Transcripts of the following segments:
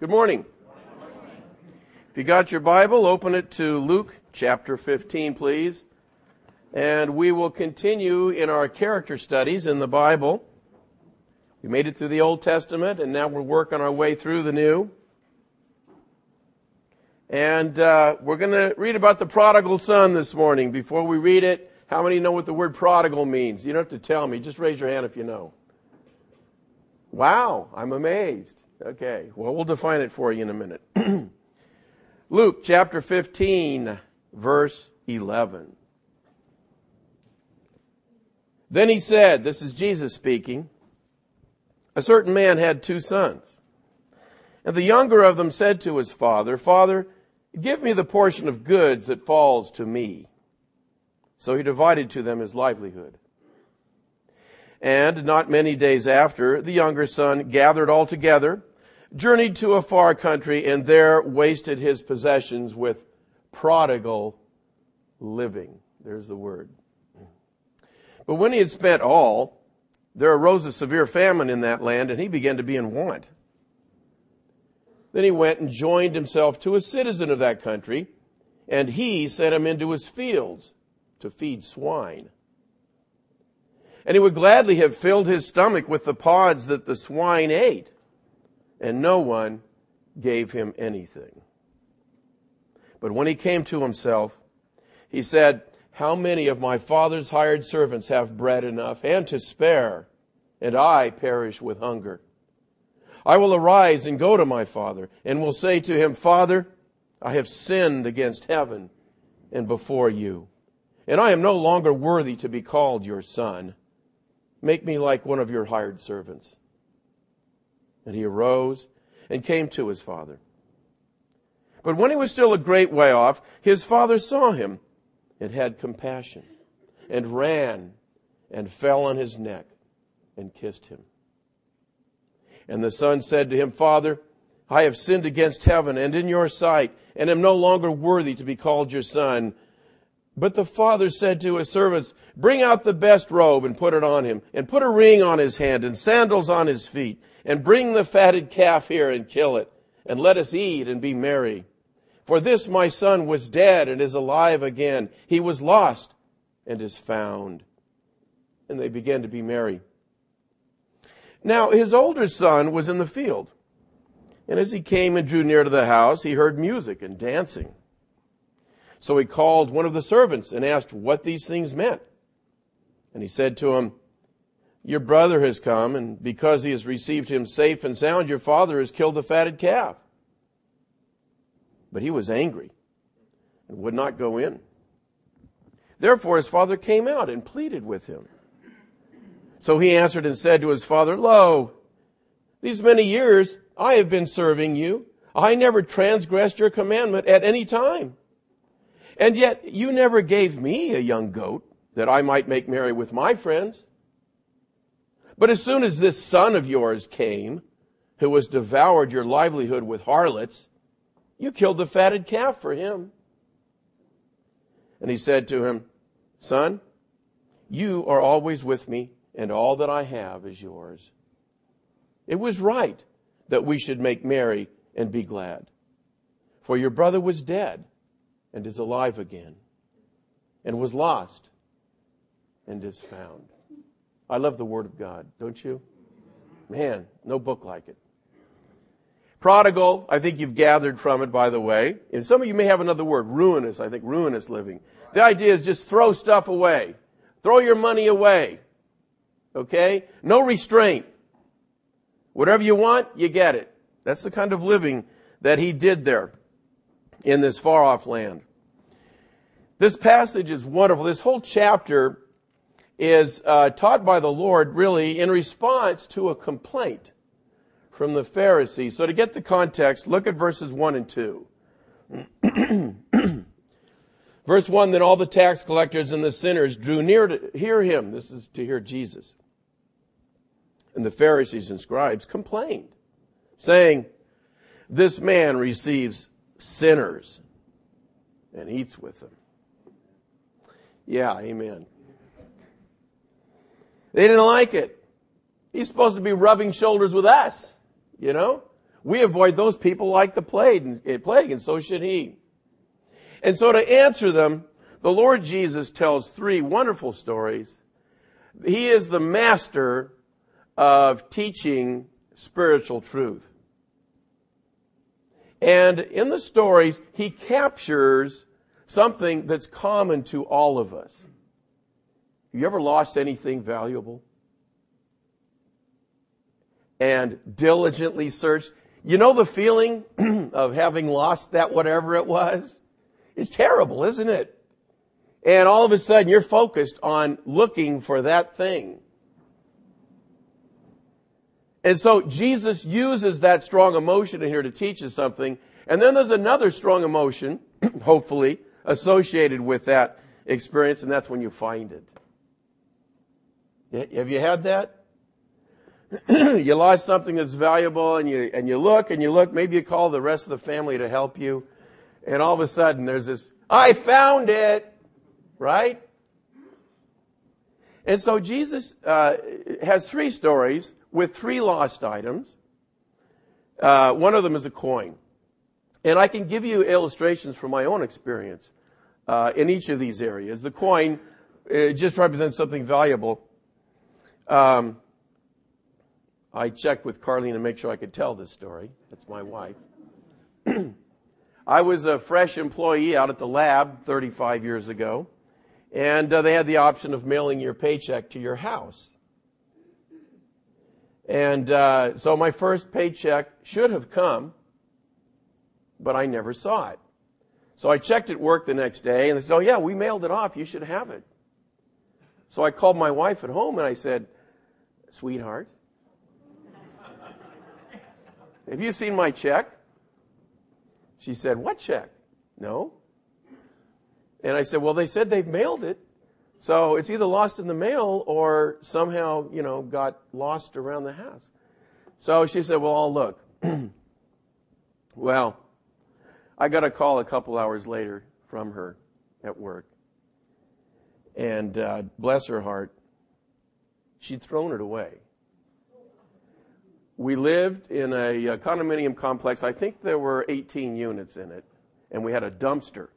Good morning. If you got your Bible, open it to Luke chapter 15, please. And we will continue in our character studies in the Bible. We made it through the Old Testament and now we're working our way through the New. And uh, we're going to read about the prodigal son this morning. Before we read it, how many know what the word prodigal means? You don't have to tell me. Just raise your hand if you know. Wow, I'm amazed. Okay, well, we'll define it for you in a minute. Luke chapter 15, verse 11. Then he said, this is Jesus speaking, a certain man had two sons. And the younger of them said to his father, Father, give me the portion of goods that falls to me. So he divided to them his livelihood. And not many days after, the younger son gathered all together journeyed to a far country and there wasted his possessions with prodigal living. There's the word. But when he had spent all, there arose a severe famine in that land and he began to be in want. Then he went and joined himself to a citizen of that country and he sent him into his fields to feed swine. And he would gladly have filled his stomach with the pods that the swine ate and no one gave him anything. But when he came to himself, he said, how many of my father's hired servants have bread enough and to spare, and I perish with hunger? I will arise and go to my father, and will say to him, Father, I have sinned against heaven and before you, and I am no longer worthy to be called your son. Make me like one of your hired servants. And he arose and came to his father. But when he was still a great way off, his father saw him and had compassion and ran and fell on his neck and kissed him. And the son said to him, Father, I have sinned against heaven and in your sight and am no longer worthy to be called your son. But the father said to his servants, bring out the best robe and put it on him and put a ring on his hand and sandals on his feet and bring the fatted calf here and kill it, and let us eat and be merry. For this my son was dead and is alive again. He was lost and is found. And they began to be merry. Now his older son was in the field. And as he came and drew near to the house, he heard music and dancing. So he called one of the servants and asked what these things meant. And he said to him, your brother has come, and because he has received him safe and sound, your father has killed the fatted calf. But he was angry and would not go in. Therefore his father came out and pleaded with him. So he answered and said to his father, Lo, these many years I have been serving you. I never transgressed your commandment at any time. And yet you never gave me a young goat that I might make merry with my friends. But as soon as this son of yours came, who has devoured your livelihood with harlots, you killed the fatted calf for him. And he said to him, Son, you are always with me, and all that I have is yours. It was right that we should make merry and be glad. For your brother was dead and is alive again, and was lost and is found. I love the Word of God, don't you? Man, no book like it. Prodigal, I think you've gathered from it, by the way. And some of you may have another word, ruinous, I think, ruinous living. The idea is just throw stuff away. Throw your money away. Okay? No restraint. Whatever you want, you get it. That's the kind of living that he did there in this far off land. This passage is wonderful. This whole chapter is uh, taught by the Lord really in response to a complaint from the Pharisees. So to get the context, look at verses 1 and 2. Verse 1, then all the tax collectors and the sinners drew near to hear him. This is to hear Jesus. And the Pharisees and scribes complained, saying, this man receives sinners and eats with them. Yeah, amen. They didn't like it. He's supposed to be rubbing shoulders with us, you know? we avoid those people like the eh, plague, and, so should he. And so to answer them, the Lord Jesus tells three wonderful stories. He is the master of teaching spiritual truth. And in the stories, he captures something that's common to all of us. You ever lost anything valuable? And diligently searched? You know the feeling of having lost that whatever it was? It's terrible, isn't it? And all of a sudden you're focused on looking for that thing. And so Jesus uses that strong emotion in here to teach us something. And then there's another strong emotion, hopefully, associated with that experience, and that's when you find it. Have you had that? you lost something that's valuable and you, and you look and you look, maybe you call the rest of the family to help you, and all of a sudden there's this, I found it! Right? And so Jesus uh, has three stories with three lost items. Uh, one of them is a coin. And I can give you illustrations from my own experience uh, in each of these areas. The coin just represents something valuable. Um, I checked with Carlene to make sure I could tell this story. That's my wife. I was a fresh employee out at the lab 35 years ago, and uh, they had the option of mailing your paycheck to your house. And uh, so my first paycheck should have come, but I never saw it. So I checked at work the next day, and they said, "Oh yeah, we mailed it off. You should have it." So I called my wife at home and I said, "Sweetheart, have you seen my check?" She said, "What check?" "No." And I said, "Well, they said they've mailed it." So it's either lost in the mail or somehow, you know, got lost around the house. So she said, well, I'll look. well, I got a call a couple hours later from her at work. And uh, bless her heart, she'd thrown it away. We lived in a, a condominium complex. I think there were 18 units in it, and we had a dumpster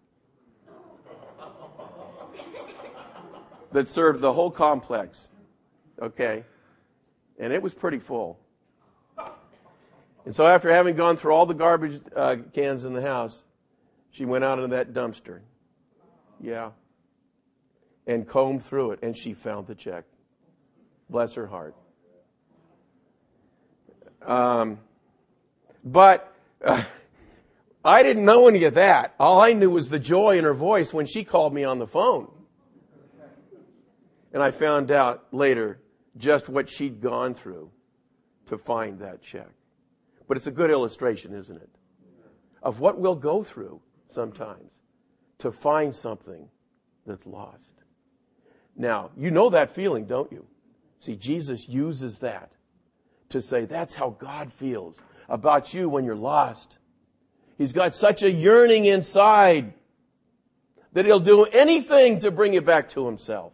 that served the whole complex. Okay? And it was pretty full. And so after having gone through all the garbage uh, cans in the house, she went out into that dumpster. Yeah. And combed through it, and she found the check. Bless her heart. Um, but uh, I didn't know any of that. All I knew was the joy in her voice when she called me on the phone. And I found out later just what she'd gone through to find that check. But it's a good illustration, isn't it? Of what we'll go through sometimes to find something that's lost. Now, you know that feeling, don't you? See, Jesus uses that to say that's how God feels about you when you're lost. He's got such a yearning inside that he'll do anything to bring you back to himself.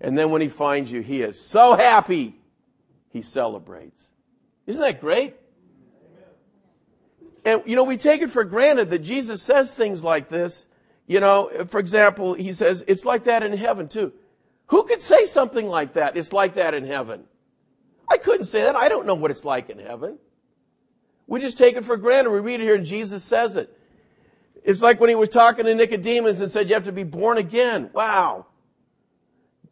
And then when he finds you, he is so happy, he celebrates. Isn't that great? And, you know, we take it for granted that Jesus says things like this. You know, for example, he says, it's like that in heaven too. Who could say something like that? It's like that in heaven. I couldn't say that. I don't know what it's like in heaven. We just take it for granted. We read it here and Jesus says it. It's like when he was talking to Nicodemus and said, you have to be born again. Wow.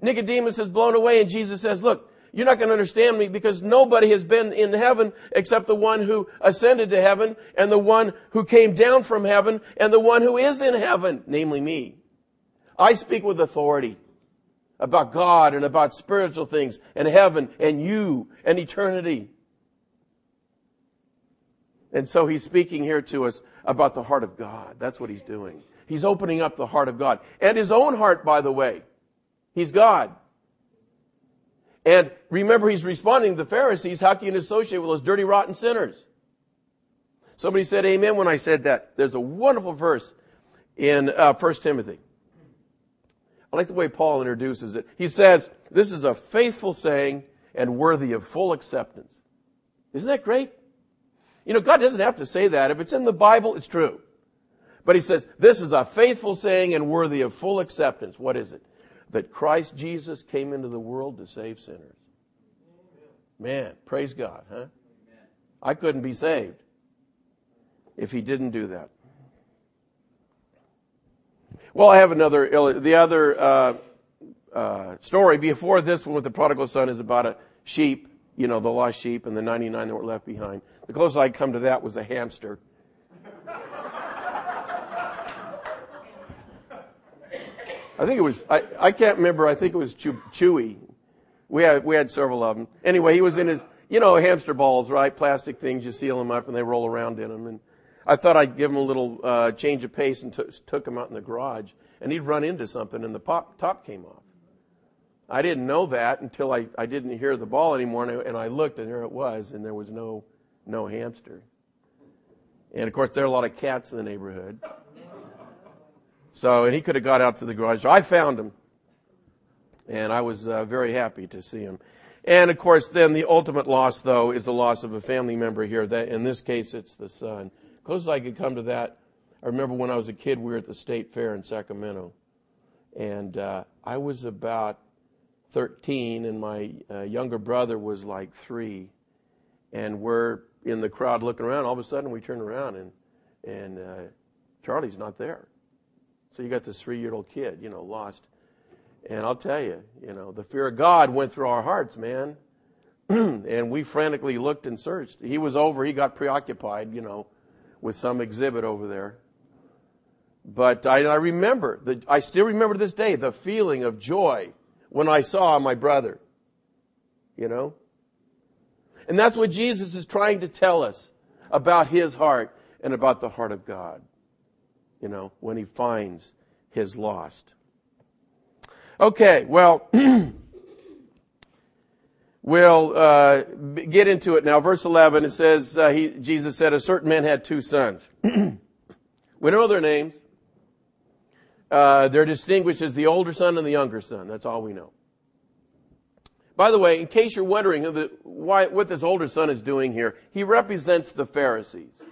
Nicodemus is blown away and Jesus says, look, you're not going to understand me because nobody has been in heaven except the one who ascended to heaven and the one who came down from heaven and the one who is in heaven, namely me. I speak with authority about God and about spiritual things and heaven and you and eternity. And so he's speaking here to us about the heart of God. That's what he's doing. He's opening up the heart of God and his own heart, by the way. He's God. And remember, he's responding to the Pharisees, how can you associate with those dirty, rotten sinners? Somebody said amen when I said that. There's a wonderful verse in uh, 1 Timothy. I like the way Paul introduces it. He says, this is a faithful saying and worthy of full acceptance. Isn't that great? You know, God doesn't have to say that. If it's in the Bible, it's true. But he says, this is a faithful saying and worthy of full acceptance. What is it? That Christ Jesus came into the world to save sinners. Man, praise God, huh? I couldn't be saved if he didn't do that. Well, I have another, the other uh, uh, story before this one with the prodigal son is about a sheep, you know, the lost sheep and the 99 that were left behind. The closest I'd come to that was a hamster. I think it was, I, I can't remember, I think it was Chewy. We had, we had several of them. Anyway, he was in his, you know, hamster balls, right? Plastic things, you seal them up and they roll around in them. And I thought I'd give him a little, uh, change of pace and t- took him out in the garage and he'd run into something and the pop, top came off. I didn't know that until I, I didn't hear the ball anymore and I, and I looked and there it was and there was no, no hamster. And of course there are a lot of cats in the neighborhood. So, and he could have got out to the garage. I found him. And I was uh, very happy to see him. And of course, then the ultimate loss, though, is the loss of a family member here. That in this case, it's the son. Closest I could come to that, I remember when I was a kid, we were at the state fair in Sacramento, and uh, I was about 13, and my uh, younger brother was like three, and we're in the crowd looking around. All of a sudden, we turn around, and and uh, Charlie's not there. So you got this three-year-old kid, you know, lost. And I'll tell you, you know, the fear of God went through our hearts, man. and we frantically looked and searched. He was over, he got preoccupied, you know, with some exhibit over there. But I, I remember, the, I still remember this day, the feeling of joy when I saw my brother. You know? And that's what Jesus is trying to tell us about his heart and about the heart of God. You know, when he finds his lost. Okay, well, we'll uh, get into it now. Verse 11, it says, uh, he, Jesus said, a certain man had two sons. we know their names. Uh, they're distinguished as the older son and the younger son. That's all we know. By the way, in case you're wondering why, what this older son is doing here, he represents the Pharisees.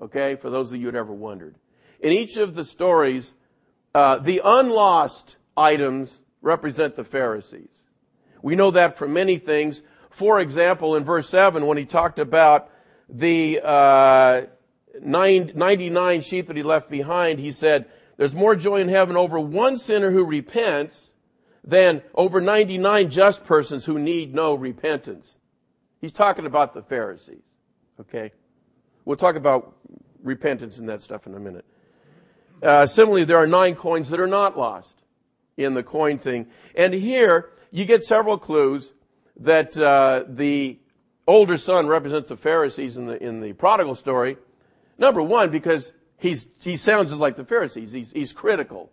Okay, for those of you who'd ever wondered. In each of the stories, uh, the unlost items represent the Pharisees. We know that from many things. For example, in verse 7, when he talked about the uh, 99 sheep that he left behind, he said, there's more joy in heaven over one sinner who repents than over 99 just persons who need no repentance. He's talking about the Pharisees. Okay? We'll talk about repentance and that stuff in a minute. Uh, similarly, there are nine coins that are not lost in the coin thing. And here, you get several clues that uh, the older son represents the Pharisees in the in the prodigal story. Number one, because he's he sounds just like the Pharisees. He's he's critical,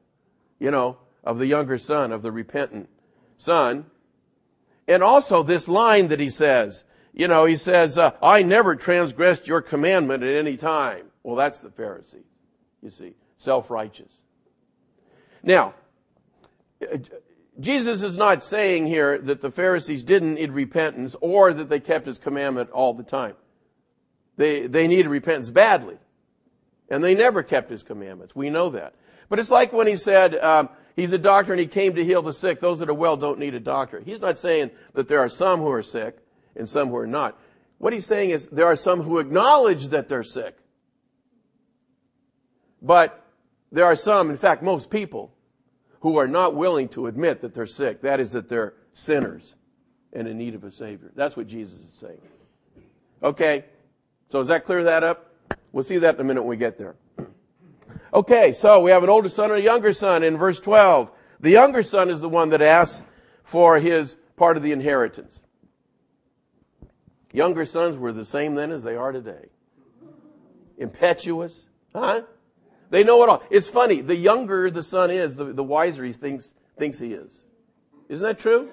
you know, of the younger son, of the repentant son. And also this line that he says, you know, he says, uh, "I never transgressed your commandment at any time." Well, that's the Pharisees, you see, self-righteous. Now, Jesus is not saying here that the Pharisees didn't need repentance or that they kept his commandment all the time. They, they needed repentance badly. And they never kept his commandments. We know that. But it's like when he said, um, he's a doctor and he came to heal the sick. Those that are well don't need a doctor. He's not saying that there are some who are sick and some who are not. What he's saying is there are some who acknowledge that they're sick. But there are some, in fact, most people, who are not willing to admit that they're sick. That is, that they're sinners and in need of a Savior. That's what Jesus is saying. Okay, so does that clear that up? We'll see that in a minute when we get there. Okay, so we have an older son and a younger son in verse 12. The younger son is the one that asks for his part of the inheritance. Younger sons were the same then as they are today. Impetuous, huh? They know it all. It's funny. The younger the son is, the, the wiser he thinks, thinks he is. Isn't that true?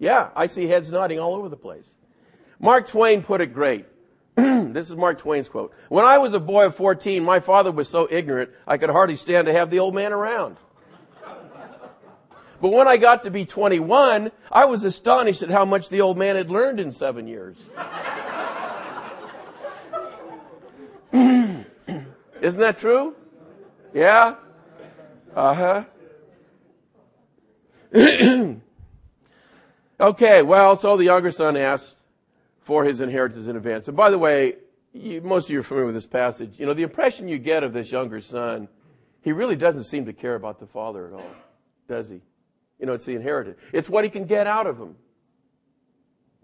Yeah, I see heads nodding all over the place. Mark Twain put it great. this is Mark Twain's quote. When I was a boy of 14, my father was so ignorant, I could hardly stand to have the old man around. But when I got to be 21, I was astonished at how much the old man had learned in seven years. Isn't that true? Yeah? Uh huh. okay, well, so the younger son asked for his inheritance in advance. And by the way, you, most of you are familiar with this passage. You know, the impression you get of this younger son, he really doesn't seem to care about the father at all, does he? You know, it's the inheritance. It's what he can get out of him.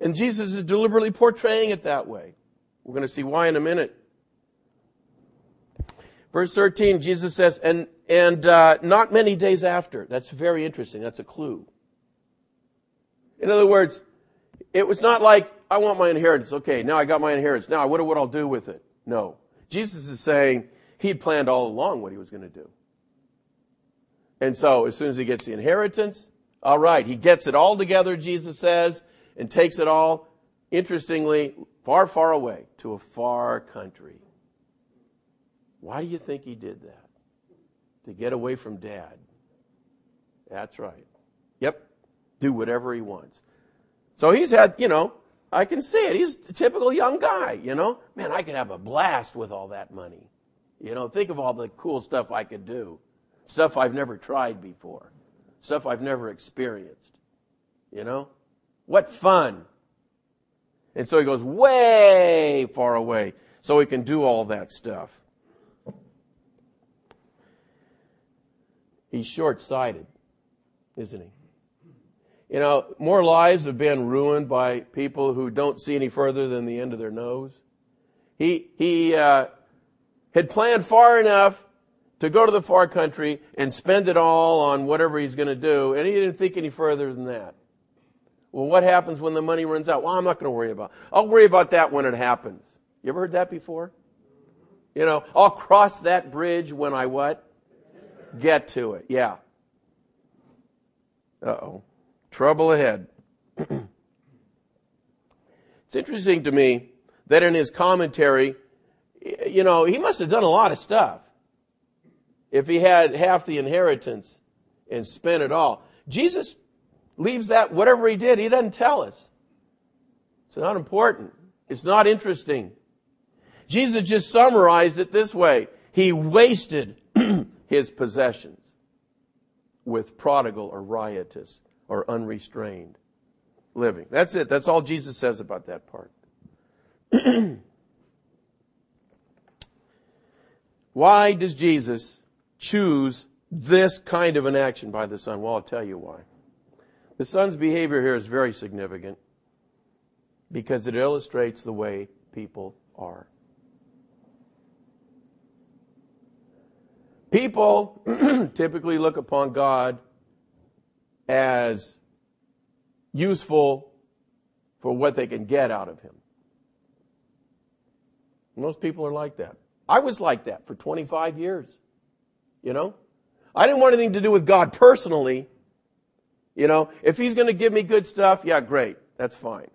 And Jesus is deliberately portraying it that way. We're going to see why in a minute. Verse 13, Jesus says, and, and uh, not many days after. That's very interesting. That's a clue. In other words, it was not like, I want my inheritance. Okay, now I got my inheritance. Now I wonder what I'll do with it. No. Jesus is saying he'd planned all along what he was going to do. And so as soon as he gets the inheritance, all right, he gets it all together, Jesus says, and takes it all, interestingly, far, far away to a far country. Why do you think he did that? To get away from dad. That's right. Yep. Do whatever he wants. So he's had, you know, I can see it. He's a typical young guy, you know. Man, I could have a blast with all that money. You know, think of all the cool stuff I could do. Stuff I've never tried before. Stuff I've never experienced. You know? What fun. And so he goes way far away so he can do all that stuff. He's short sighted, isn't he? You know, more lives have been ruined by people who don't see any further than the end of their nose. He, he, uh, had planned far enough to go to the far country and spend it all on whatever he's going to do, and he didn't think any further than that. Well, what happens when the money runs out? Well, I'm not going to worry about. It. I'll worry about that when it happens. You ever heard that before? You know, I'll cross that bridge when I what? Get to it. Yeah. Uh oh. Trouble ahead. it's interesting to me that in his commentary, you know, he must have done a lot of stuff. If he had half the inheritance and spent it all. Jesus leaves that, whatever he did, he doesn't tell us. It's not important. It's not interesting. Jesus just summarized it this way. He wasted his possessions with prodigal or riotous or unrestrained living. That's it. That's all Jesus says about that part. why does Jesus choose this kind of an action by the Son? Well, I'll tell you why. The Son's behavior here is very significant because it illustrates the way people are. People typically look upon God as useful for what they can get out of him. Most people are like that. I was like that for 25 years. You know? I didn't want anything to do with God personally. You know, if he's going to give me good stuff, yeah, great. That's fine.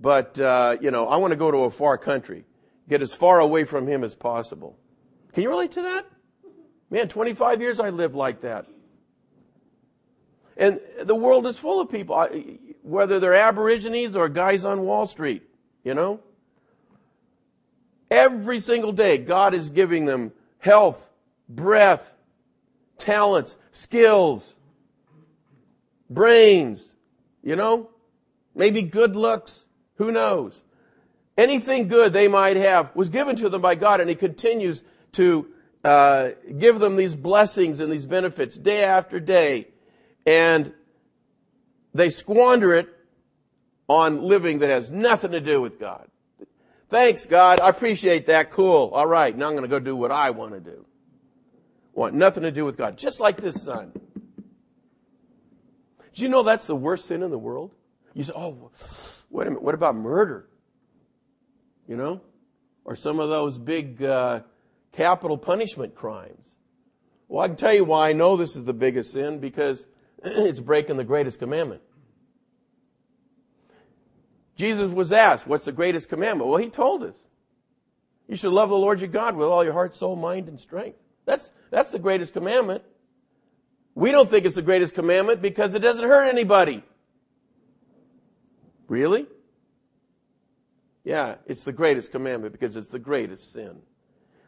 But, uh, you know, I want to go to a far country. Get as far away from him as possible. Can you relate to that? Man, 25 years I lived like that. And the world is full of people, whether they're aborigines or guys on Wall Street, you know? Every single day, God is giving them health, breath, talents, skills, brains, you know? Maybe good looks. Who knows? Anything good they might have was given to them by God, and He continues to uh, give them these blessings and these benefits day after day and they squander it on living that has nothing to do with God. Thanks, God. I appreciate that. Cool. All right. Now I'm going to go do what I want to do. Want nothing to do with God. Just like this son. Do you know that's the worst sin in the world? You say, oh, wait a minute. What about murder? You know? Or some of those big uh, capital punishment crimes. Well, I can tell you why I know this is the biggest sin because it's breaking the greatest commandment. Jesus was asked, what's the greatest commandment? Well, he told us. You should love the Lord your God with all your heart, soul, mind, and strength. That's, that's the greatest commandment. We don't think it's the greatest commandment because it doesn't hurt anybody. Really? Yeah, it's the greatest commandment because it's the greatest sin.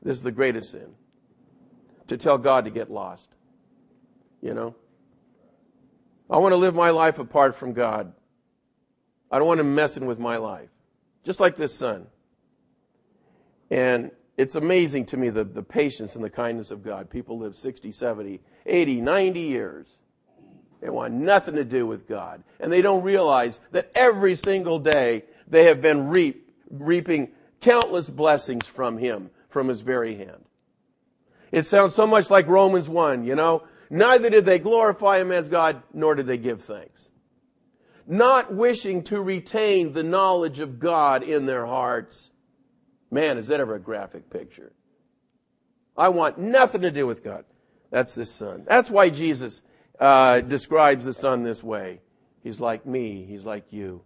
This is the greatest sin. To tell God to get lost. You know? I want to live my life apart from God. I don't want him messing with my life. Just like this son. And it's amazing to me the, the patience and the kindness of God. People live 60, 70, 80, 90 years. They want nothing to do with God. And they don't realize that every single day they have been reap, reaping countless blessings from Him, from His very hand. It sounds so much like Romans 1, you know. Neither did they glorify Him as God, nor did they give thanks. Not wishing to retain the knowledge of God in their hearts Man, is that ever a graphic picture? I want nothing to do with God. That's this son. That's why Jesus uh, describes the son this way. He's like me. He's like you.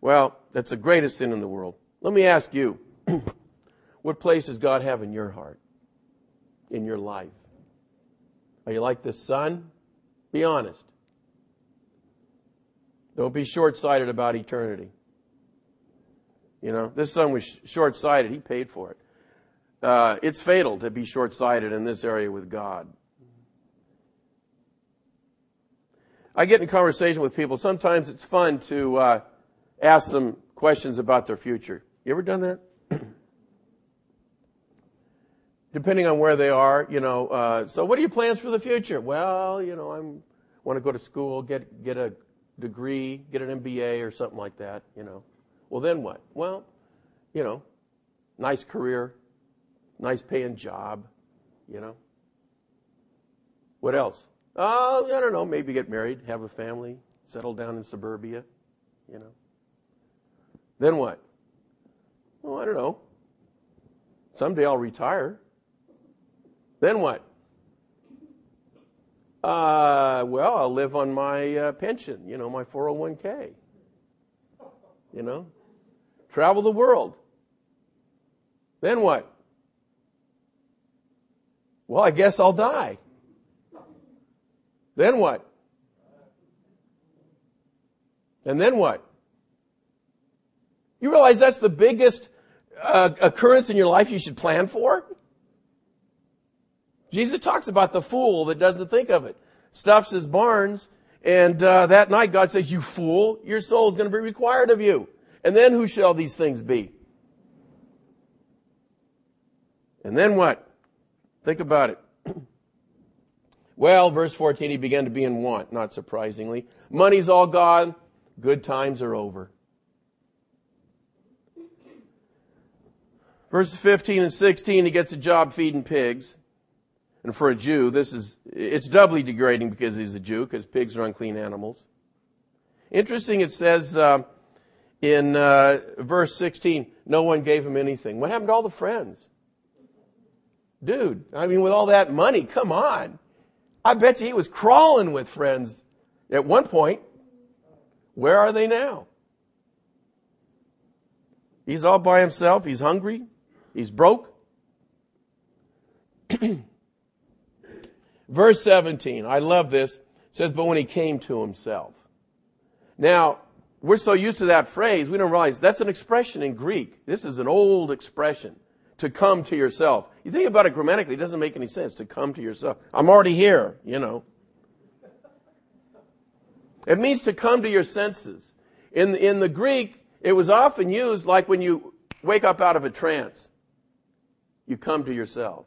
Well, that's the greatest sin in the world. Let me ask you, what place does God have in your heart, in your life? Are you like this son? Be honest. Don't be short-sighted about eternity. You know, this son was short-sighted. He paid for it. Uh, it's fatal to be short-sighted in this area with God. I get in conversation with people. Sometimes it's fun to uh, ask them questions about their future. You ever done that? Depending on where they are, you know. Uh, so, what are your plans for the future? Well, you know, I'm want to go to school, get get a degree, get an MBA or something like that, you know. Well, then what? Well, you know, nice career, nice paying job, you know. What else? Oh, I don't know, maybe get married, have a family, settle down in suburbia, you know. Then what? Oh, I don't know. Someday I'll retire. Then what? Uh, well, I'll live on my uh, pension, you know, my 401k. You know, travel the world. Then what? Well, I guess I'll die. Then what? And then what? You realize that's the biggest uh, occurrence in your life you should plan for? Jesus talks about the fool that doesn't think of it. Stuffs his barns, and uh, that night God says, "You fool, your soul is going to be required of you." And then who shall these things be? And then what? Think about it. well, verse 14, he began to be in want, not surprisingly. Money's all gone. Good times are over. Verses 15 and 16, he gets a job feeding pigs. And for a Jew, this is, it's doubly degrading because he's a Jew, because pigs are unclean animals. Interesting, it says uh, in uh, verse 16, no one gave him anything. What happened to all the friends? Dude, I mean, with all that money, come on. I bet you he was crawling with friends at one point. Where are they now? He's all by himself. He's hungry. He's broke. Verse 17, I love this, says, but when he came to himself. Now, we're so used to that phrase, we don't realize that's an expression in Greek. This is an old expression. To come to yourself. You think about it grammatically, it doesn't make any sense to come to yourself. I'm already here, you know. It means to come to your senses. In, in the Greek, it was often used like when you wake up out of a trance. You come to yourself.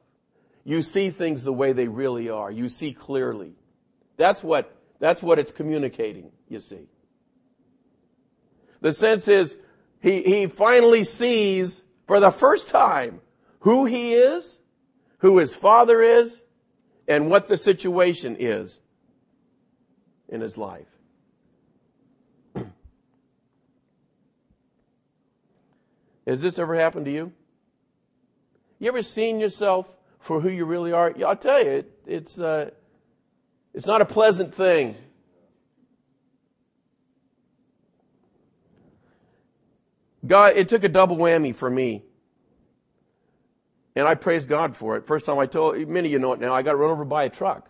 You see things the way they really are. You see clearly. That's what, that's what it's communicating, you see. The sense is, he, he finally sees for the first time who he is, who his father is, and what the situation is in his life. Has this ever happened to you? You ever seen yourself for who you really are, I'll tell you, it, it's, uh, it's not a pleasant thing. God, it took a double whammy for me. And I praise God for it. First time I told, many of you know it now, I got run over by a truck.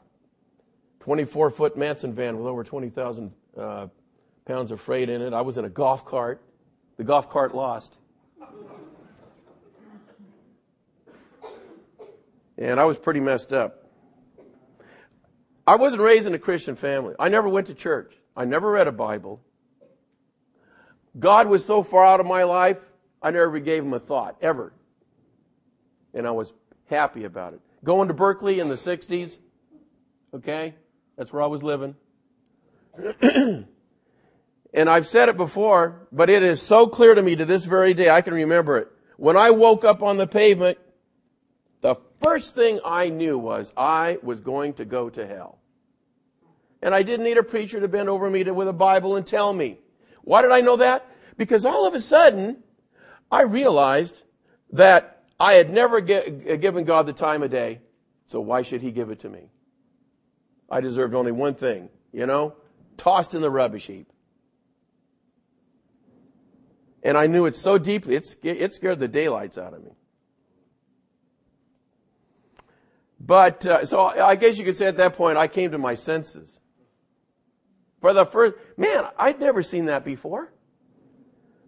24 foot Manson van with over 20,000 uh, pounds of freight in it. I was in a golf cart. The golf cart lost. And I was pretty messed up. I wasn't raised in a Christian family. I never went to church. I never read a Bible. God was so far out of my life, I never gave him a thought, ever. And I was happy about it. Going to Berkeley in the 60s, okay? That's where I was living. and I've said it before, but it is so clear to me to this very day, I can remember it. When I woke up on the pavement, first thing I knew was I was going to go to hell. And I didn't need a preacher to bend over me to, with a Bible and tell me. Why did I know that? Because all of a sudden, I realized that I had never get, given God the time of day, so why should He give it to me? I deserved only one thing, you know? Tossed in the rubbish heap. And I knew it so deeply, it, it scared the daylights out of me. But, uh, so I guess you could say at that point, I came to my senses. For the first, man, I'd never seen that before.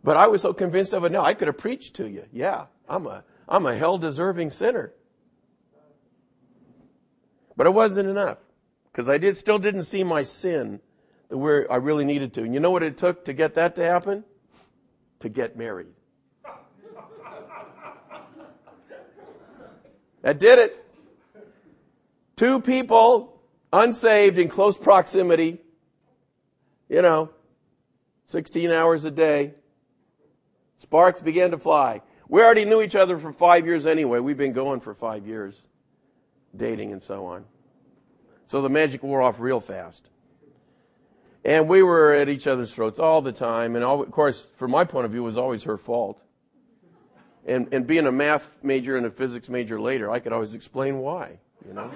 But I was so convinced of it now, I could have preached to you. Yeah, I'm a, I'm a hell deserving sinner. But it wasn't enough. Because I did, still didn't see my sin the way I really needed to. And you know what it took to get that to happen? To get married. That did it. Two people, unsaved, in close proximity, you know, 16 hours a day. Sparks began to fly. We already knew each other for five years anyway. We've been going for five years, dating and so on. So the magic wore off real fast. And we were at each other's throats all the time. And all, of course, from my point of view, it was always her fault. And, and being a math major and a physics major later, I could always explain why, you know?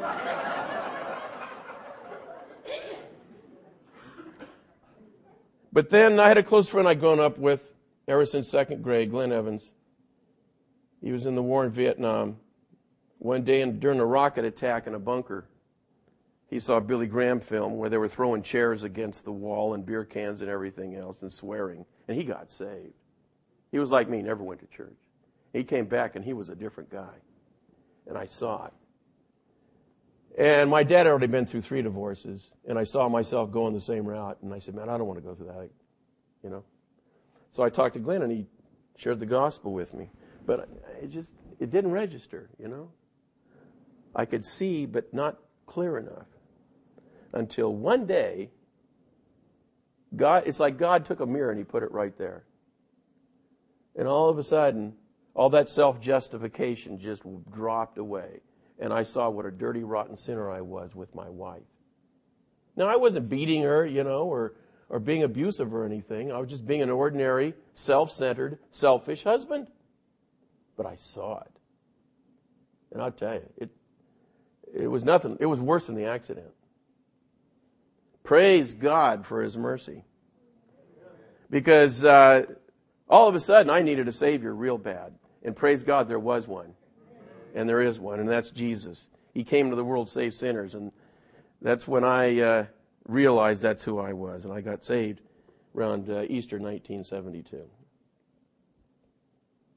but then I had a close friend I'd grown up with ever since second grade, Glenn Evans. He was in the war in Vietnam. One day during a rocket attack in a bunker, he saw a Billy Graham film where they were throwing chairs against the wall and beer cans and everything else and swearing. And he got saved. He was like me, never went to church. He came back and he was a different guy. And I saw it. And my dad had already been through three divorces, and I saw myself going the same route. And I said, man, I don't want to go through that, you know. So I talked to Glenn, and he shared the gospel with me. But it just, it didn't register, you know. I could see, but not clear enough. Until one day, God, it's like God took a mirror and he put it right there. And all of a sudden, all that self-justification just dropped away. And I saw what a dirty, rotten sinner I was with my wife. Now, I wasn't beating her, you know, or, or being abusive or anything. I was just being an ordinary, self-centered, selfish husband. But I saw it. And I'll tell you, it, it was nothing, it was worse than the accident. Praise God for His mercy. Because uh, all of a sudden I needed a Savior real bad. And praise God there was one. And there is one, and that's Jesus. He came to the world to save sinners. And that's when I uh, realized that's who I was. And I got saved around uh, Easter 1972.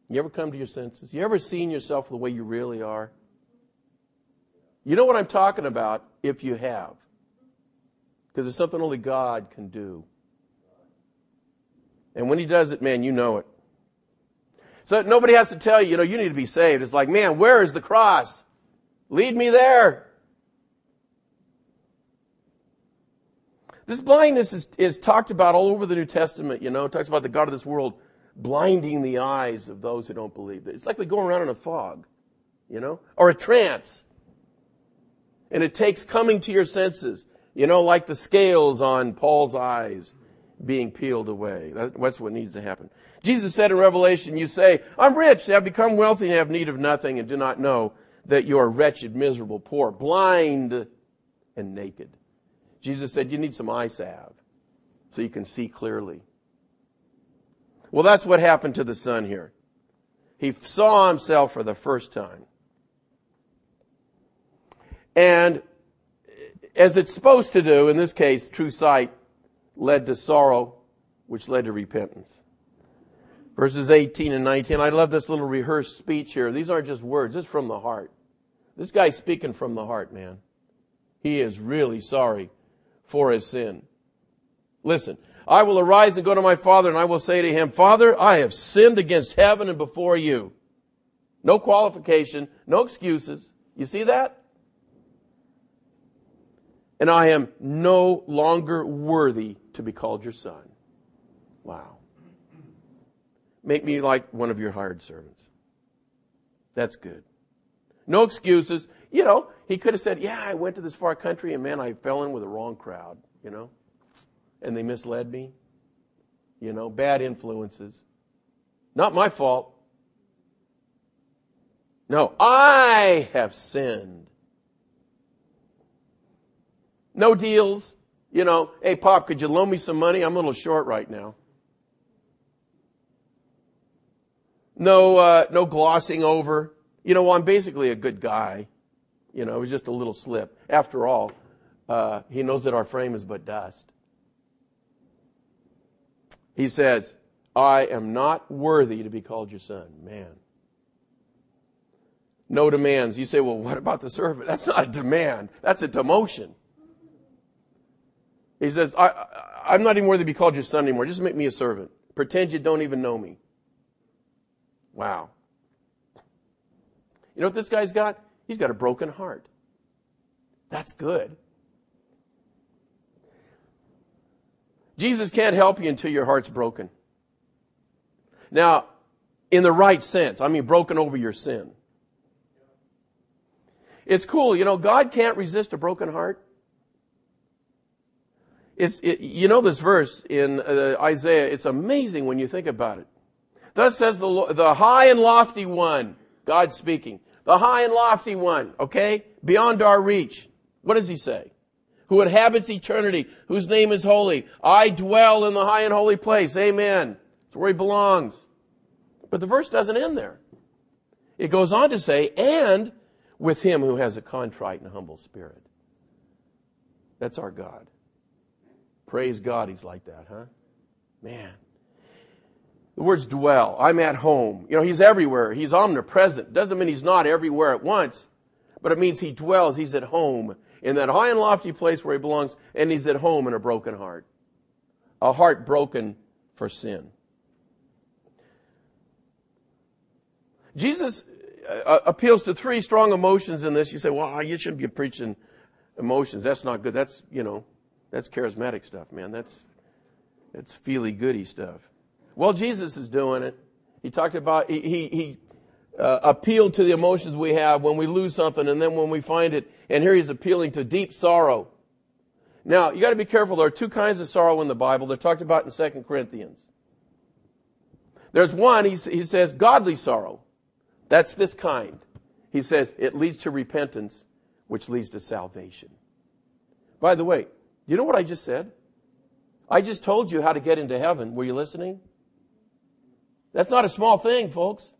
You ever come to your senses? You ever seen yourself the way you really are? You know what I'm talking about if you have. Because it's something only God can do. And when He does it, man, you know it. So nobody has to tell you, you know, you need to be saved. It's like, man, where is the cross? Lead me there. This blindness is, is talked about all over the New Testament, you know. It talks about the God of this world blinding the eyes of those who don't believe. It's like we go around in a fog, you know, or a trance. And it takes coming to your senses. You know, like the scales on Paul's eyes being peeled away. That's what needs to happen. Jesus said in Revelation, you say, I'm rich, I have become wealthy and have need of nothing and do not know that you are wretched, miserable, poor, blind, and naked. Jesus said you need some eye salve so you can see clearly. Well, that's what happened to the son here. He saw himself for the first time. And as it's supposed to do, in this case, true sight led to sorrow, which led to repentance. Verses 18 and 19. I love this little rehearsed speech here. These aren't just words, it's from the heart. This guy's speaking from the heart, man. He is really sorry for his sin. Listen, I will arise and go to my father and I will say to him, Father, I have sinned against heaven and before you. No qualification, no excuses. You see that? And I am no longer worthy to be called your son. Wow. Make me like one of your hired servants. That's good. No excuses. You know, he could have said, yeah, I went to this far country and man, I fell in with the wrong crowd, you know, and they misled me. You know, bad influences. Not my fault. No, I have sinned. No deals. You know, hey Pop, could you loan me some money? I'm a little short right now. No, uh, no glossing over. You know, well, I'm basically a good guy. You know, it was just a little slip. After all, uh, he knows that our frame is but dust. He says, I am not worthy to be called your son. Man. No demands. You say, well, what about the servant? That's not a demand. That's a demotion. He says, I, I'm not even worthy to be called your son anymore. Just make me a servant. Pretend you don't even know me. Wow. You know what this guy's got? He's got a broken heart. That's good. Jesus can't help you until your heart's broken. Now, in the right sense, I mean broken over your sin. It's cool, you know, God can't resist a broken heart. It's, it, you know this verse in uh, Isaiah, it's amazing when you think about it. Thus says the, the high and lofty one, God speaking. The high and lofty one, okay? Beyond our reach. What does he say? Who inhabits eternity, whose name is holy. I dwell in the high and holy place. Amen. It's where he belongs. But the verse doesn't end there. It goes on to say, and with him who has a contrite and humble spirit. That's our God. Praise God, he's like that, huh? Man. The words dwell. I'm at home. You know, he's everywhere. He's omnipresent. Doesn't mean he's not everywhere at once, but it means he dwells. He's at home in that high and lofty place where he belongs, and he's at home in a broken heart. A heart broken for sin. Jesus uh, uh, appeals to three strong emotions in this. You say, well, you shouldn't be preaching emotions. That's not good. That's, you know, that's charismatic stuff, man. That's, that's feely goody stuff. Well, Jesus is doing it. He talked about, he, he, he uh, appealed to the emotions we have when we lose something and then when we find it. And here he's appealing to deep sorrow. Now, you gotta be careful. There are two kinds of sorrow in the Bible. They're talked about in 2 Corinthians. There's one, he, he says, godly sorrow. That's this kind. He says, it leads to repentance, which leads to salvation. By the way, you know what I just said? I just told you how to get into heaven. Were you listening? That's not a small thing, folks.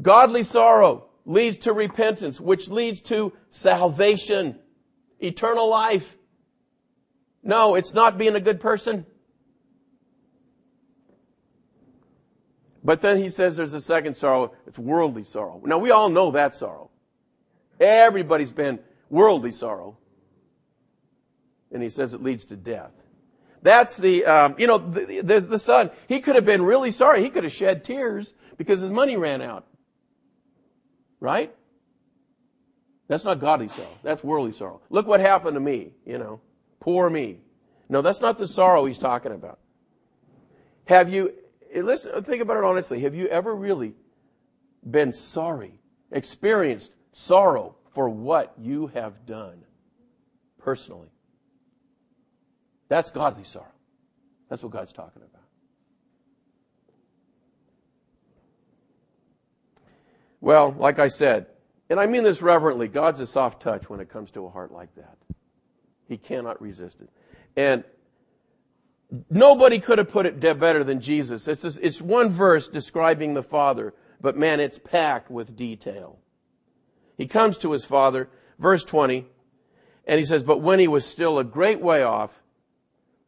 Godly sorrow leads to repentance, which leads to salvation, eternal life. No, it's not being a good person. But then he says there's a second sorrow. It's worldly sorrow. Now we all know that sorrow. Everybody's been worldly sorrow. And he says it leads to death. That's the, um, you know, the, the, the son, he could have been really sorry. He could have shed tears because his money ran out. Right? That's not godly sorrow. That's worldly sorrow. Look what happened to me, you know. Poor me. No, that's not the sorrow he's talking about. Have you, listen, think about it honestly. Have you ever really been sorry, experienced sorrow for what you have done personally? That's godly sorrow. That's what God's talking about. Well, like I said, and I mean this reverently, God's a soft touch when it comes to a heart like that. He cannot resist it. And nobody could have put it better than Jesus. It's, just, it's one verse describing the Father, but man, it's packed with detail. He comes to his Father, verse 20, and he says, But when he was still a great way off,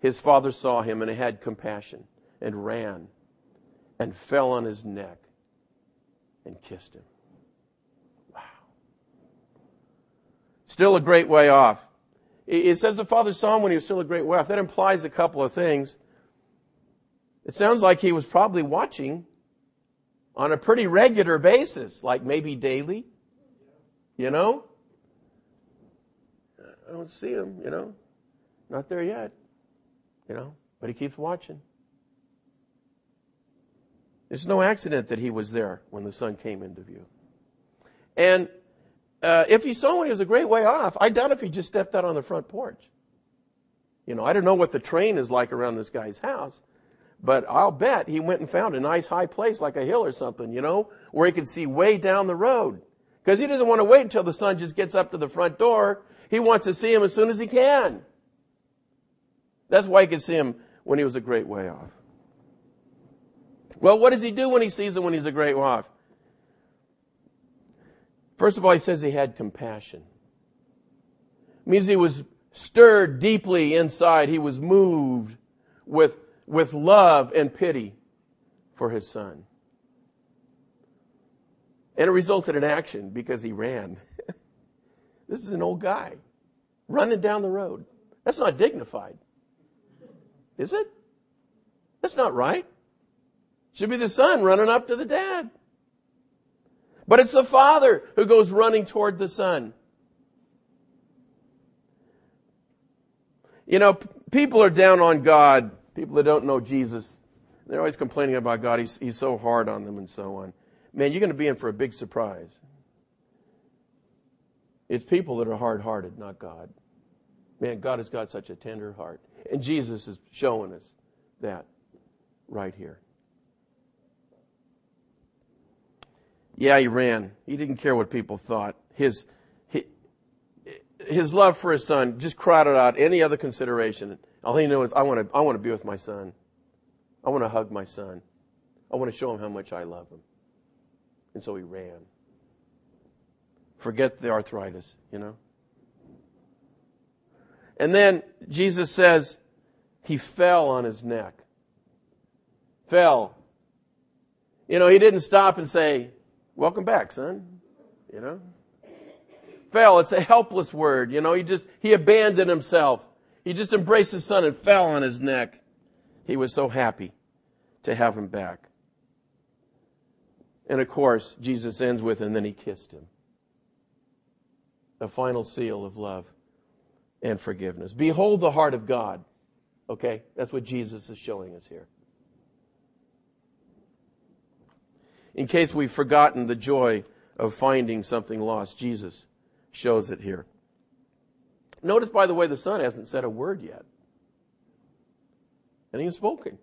his father saw him and had compassion and ran and fell on his neck and kissed him. Wow. Still a great way off. It says the father saw him when he was still a great way off. That implies a couple of things. It sounds like he was probably watching on a pretty regular basis, like maybe daily. You know? I don't see him, you know? Not there yet. You know? But he keeps watching. It's no accident that he was there when the son came into view. And uh, if he saw when he was a great way off, I doubt if he just stepped out on the front porch. You know, I don't know what the train is like around this guy's house, but I'll bet he went and found a nice high place like a hill or something, you know, where he could see way down the road. Because he doesn't want to wait until the son just gets up to the front door. He wants to see him as soon as he can. That's why he could see him when he was a great way off. Well, what does he do when he sees him when he's a great way off? First of all, he says he had compassion. It means he was stirred deeply inside. He was moved with, with love and pity for his son. And it resulted in action because he ran. this is an old guy running down the road. That's not dignified. Is it? That's not right. Should be the son running up to the dad. But it's the father who goes running toward the son. You know, people are down on God, people that don't know Jesus. They're always complaining about God. He's, he's so hard on them and so on. Man, you're going to be in for a big surprise. It's people that are hard hearted, not God. Man, God has got such a tender heart. And Jesus is showing us that right here. Yeah, he ran. He didn't care what people thought. His, his, love for his son just crowded out any other consideration. All he knew is, I want to, I want to be with my son. I want to hug my son. I want to show him how much I love him. And so he ran. Forget the arthritis, you know? And then Jesus says he fell on his neck. Fell. You know, he didn't stop and say, Welcome back, son. You know? Fell, it's a helpless word. You know, he just, he abandoned himself. He just embraced his son and fell on his neck. He was so happy to have him back. And of course, Jesus ends with, and then he kissed him. A final seal of love and forgiveness. Behold the heart of God. Okay? That's what Jesus is showing us here. in case we've forgotten the joy of finding something lost. Jesus shows it here. Notice, by the way, the son hasn't said a word yet. And he's spoken.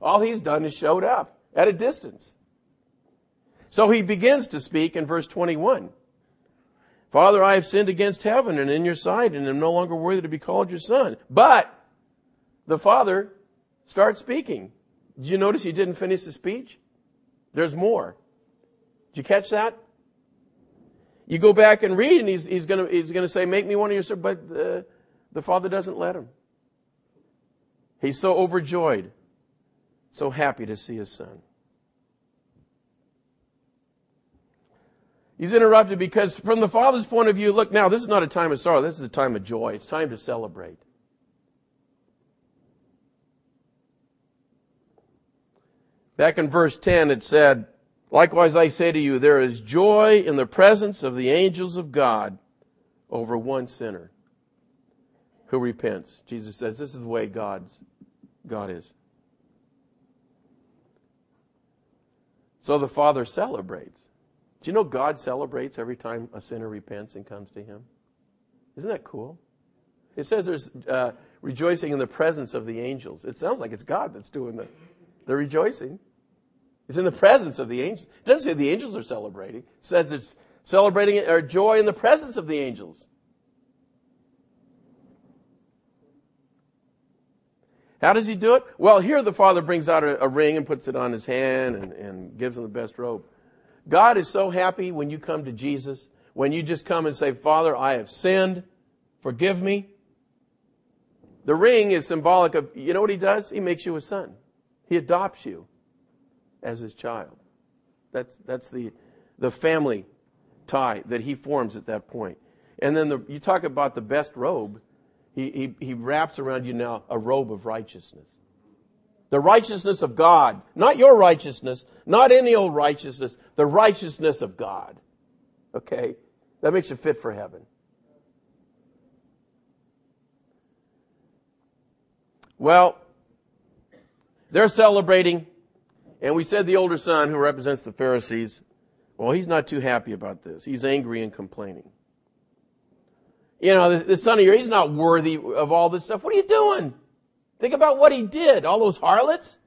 All he's done is showed up at a distance. So he begins to speak in verse 21. Father, I have sinned against heaven and in your sight and am no longer worthy to be called your son. But the father starts speaking. Did you notice he didn't finish the speech? There's more. Did you catch that? You go back and read, and he's, he's to he's gonna say, Make me one of your servants. But the, the father doesn't let him. He's so overjoyed, so happy to see his son. He's interrupted because, from the father's point of view, look, now this is not a time of sorrow, this is a time of joy. It's time to celebrate. Back in verse 10, it said, Likewise I say to you, there is joy in the presence of the angels of God over one sinner who repents. Jesus says this is the way God's, God is. So the Father celebrates. Do you know God celebrates every time a sinner repents and comes to Him? Isn't that cool? It says there's uh, rejoicing in the presence of the angels. It sounds like it's God that's doing the, the rejoicing. It's in the presence of the angels. It doesn't say the angels are celebrating. It says it's celebrating or joy in the presence of the angels. How does he do it? Well, here the father brings out a, a ring and puts it on his hand and, and gives him the best robe. God is so happy when you come to Jesus, when you just come and say, Father, I have sinned. Forgive me. The ring is symbolic of, you know what he does? He makes you a son. He adopts you as his child. That's, that's the, the family tie that he forms at that point. And then the, you talk about the best robe. He, he, he wraps around you now a robe of righteousness. The righteousness of God. Not your righteousness. Not any old righteousness. The righteousness of God. Okay? That makes you fit for heaven. Well, they're celebrating, and we said the older son, who represents the Pharisees, well, he's not too happy about this. He's angry and complaining. You know, the, the son of yours, he's not worthy of all this stuff. What are you doing? Think about what he did. All those harlots.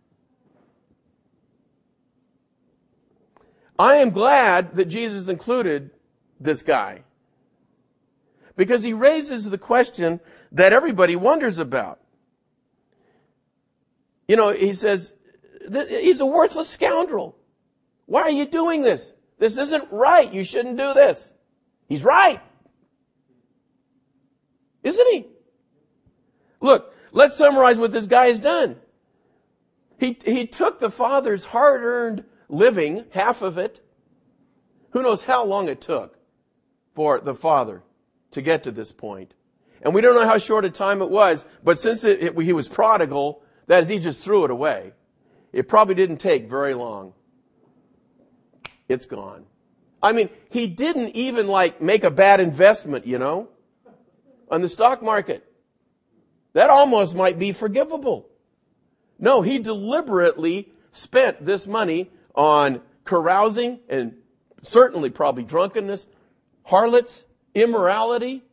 I am glad that Jesus included this guy. Because he raises the question that everybody wonders about. You know, he says, he's a worthless scoundrel. Why are you doing this? This isn't right. You shouldn't do this. He's right. Isn't he? Look, let's summarize what this guy has done. He, he took the father's hard-earned living, half of it. Who knows how long it took for the father to get to this point. And we don't know how short a time it was, but since it, it, he was prodigal, that is, he just threw it away. It probably didn't take very long. It's gone. I mean, he didn't even like make a bad investment, you know, on the stock market. That almost might be forgivable. No, he deliberately spent this money on carousing and certainly probably drunkenness, harlots, immorality,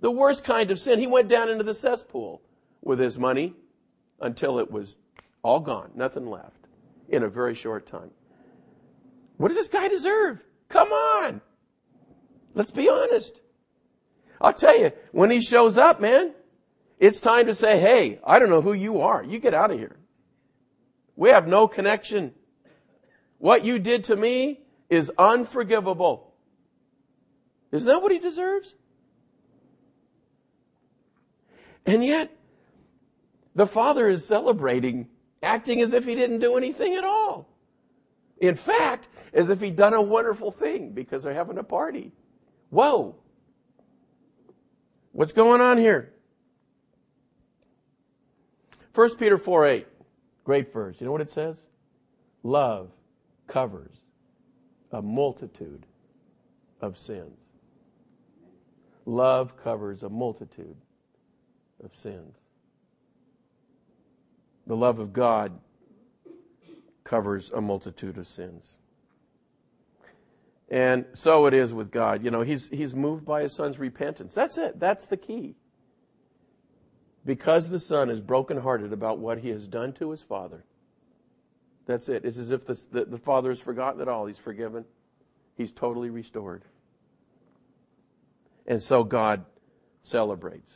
the worst kind of sin. He went down into the cesspool with his money until it was all gone, nothing left in a very short time. What does this guy deserve? Come on. Let's be honest. I'll tell you, when he shows up, man, it's time to say, hey, I don't know who you are. You get out of here. We have no connection. What you did to me is unforgivable. Isn't that what he deserves? And yet, the father is celebrating, acting as if he didn't do anything at all. In fact, as if he'd done a wonderful thing because they're having a party. Whoa. What's going on here? 1 Peter 4 8. Great verse. You know what it says? Love covers a multitude of sins. Love covers a multitude of sins. The love of God covers a multitude of sins. And so it is with God. You know, he's, he's moved by his son's repentance. That's it. That's the key. Because the son is brokenhearted about what he has done to his father. That's it. It's as if the, the, the father has forgotten it all. He's forgiven. He's totally restored. And so God celebrates.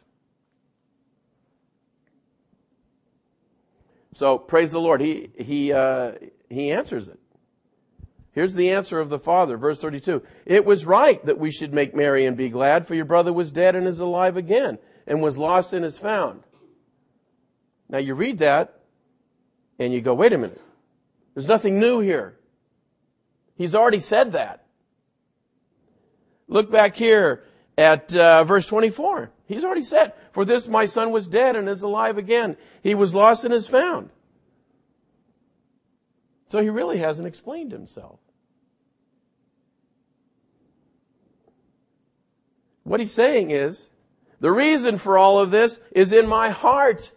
So praise the Lord. He, he, uh, he answers it. Here's the answer of the Father, verse 32. It was right that we should make merry and be glad, for your brother was dead and is alive again, and was lost and is found. Now you read that, and you go, wait a minute. There's nothing new here. He's already said that. Look back here at uh, verse 24. He's already said, for this my son was dead and is alive again. He was lost and is found. So he really hasn't explained himself. What he's saying is, the reason for all of this is in my heart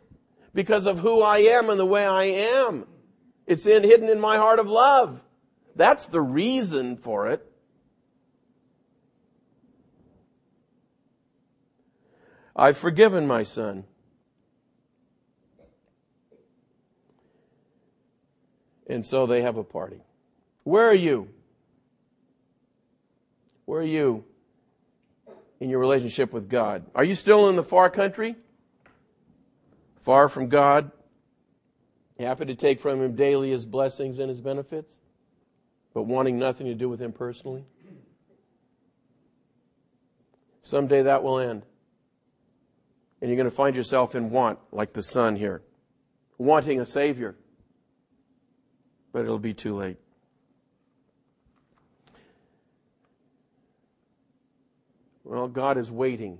because of who I am and the way I am. It's in, hidden in my heart of love. That's the reason for it. I've forgiven my son. And so they have a party. Where are you? Where are you? In your relationship with God? Are you still in the far country? Far from God? Happy to take from Him daily His blessings and His benefits, but wanting nothing to do with Him personally? Someday that will end. And you're going to find yourself in want, like the son here, wanting a Savior. But it'll be too late. Well, God is waiting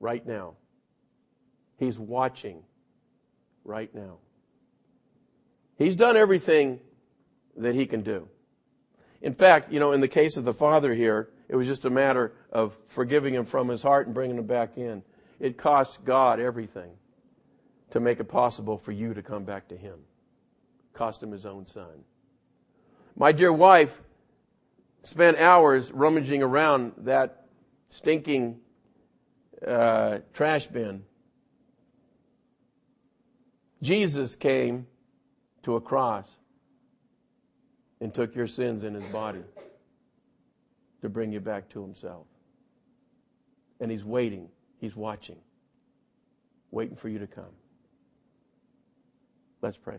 right now. He's watching right now. He's done everything that he can do. In fact, you know, in the case of the father here, it was just a matter of forgiving him from his heart and bringing him back in. It cost God everything to make it possible for you to come back to him. It cost him his own son. My dear wife spent hours rummaging around that stinking uh, trash bin. Jesus came to a cross and took your sins in his body to bring you back to himself. And he's waiting, he's watching, waiting for you to come. Let's pray.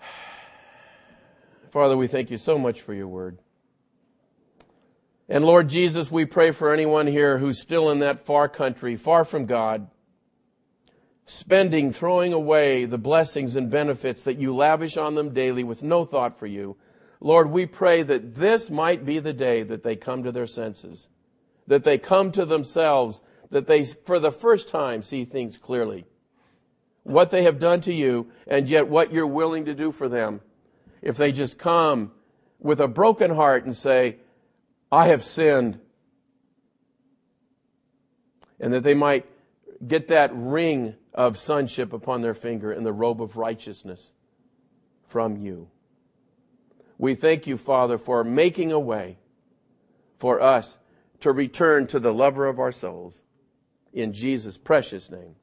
Father, we thank you so much for your word. And Lord Jesus, we pray for anyone here who's still in that far country, far from God, spending, throwing away the blessings and benefits that you lavish on them daily with no thought for you. Lord, we pray that this might be the day that they come to their senses, that they come to themselves, that they, for the first time, see things clearly. What they have done to you, and yet what you're willing to do for them. If they just come with a broken heart and say, I have sinned. And that they might get that ring of sonship upon their finger and the robe of righteousness from you. We thank you, Father, for making a way for us to return to the lover of our souls. In Jesus' precious name.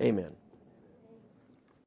Amen.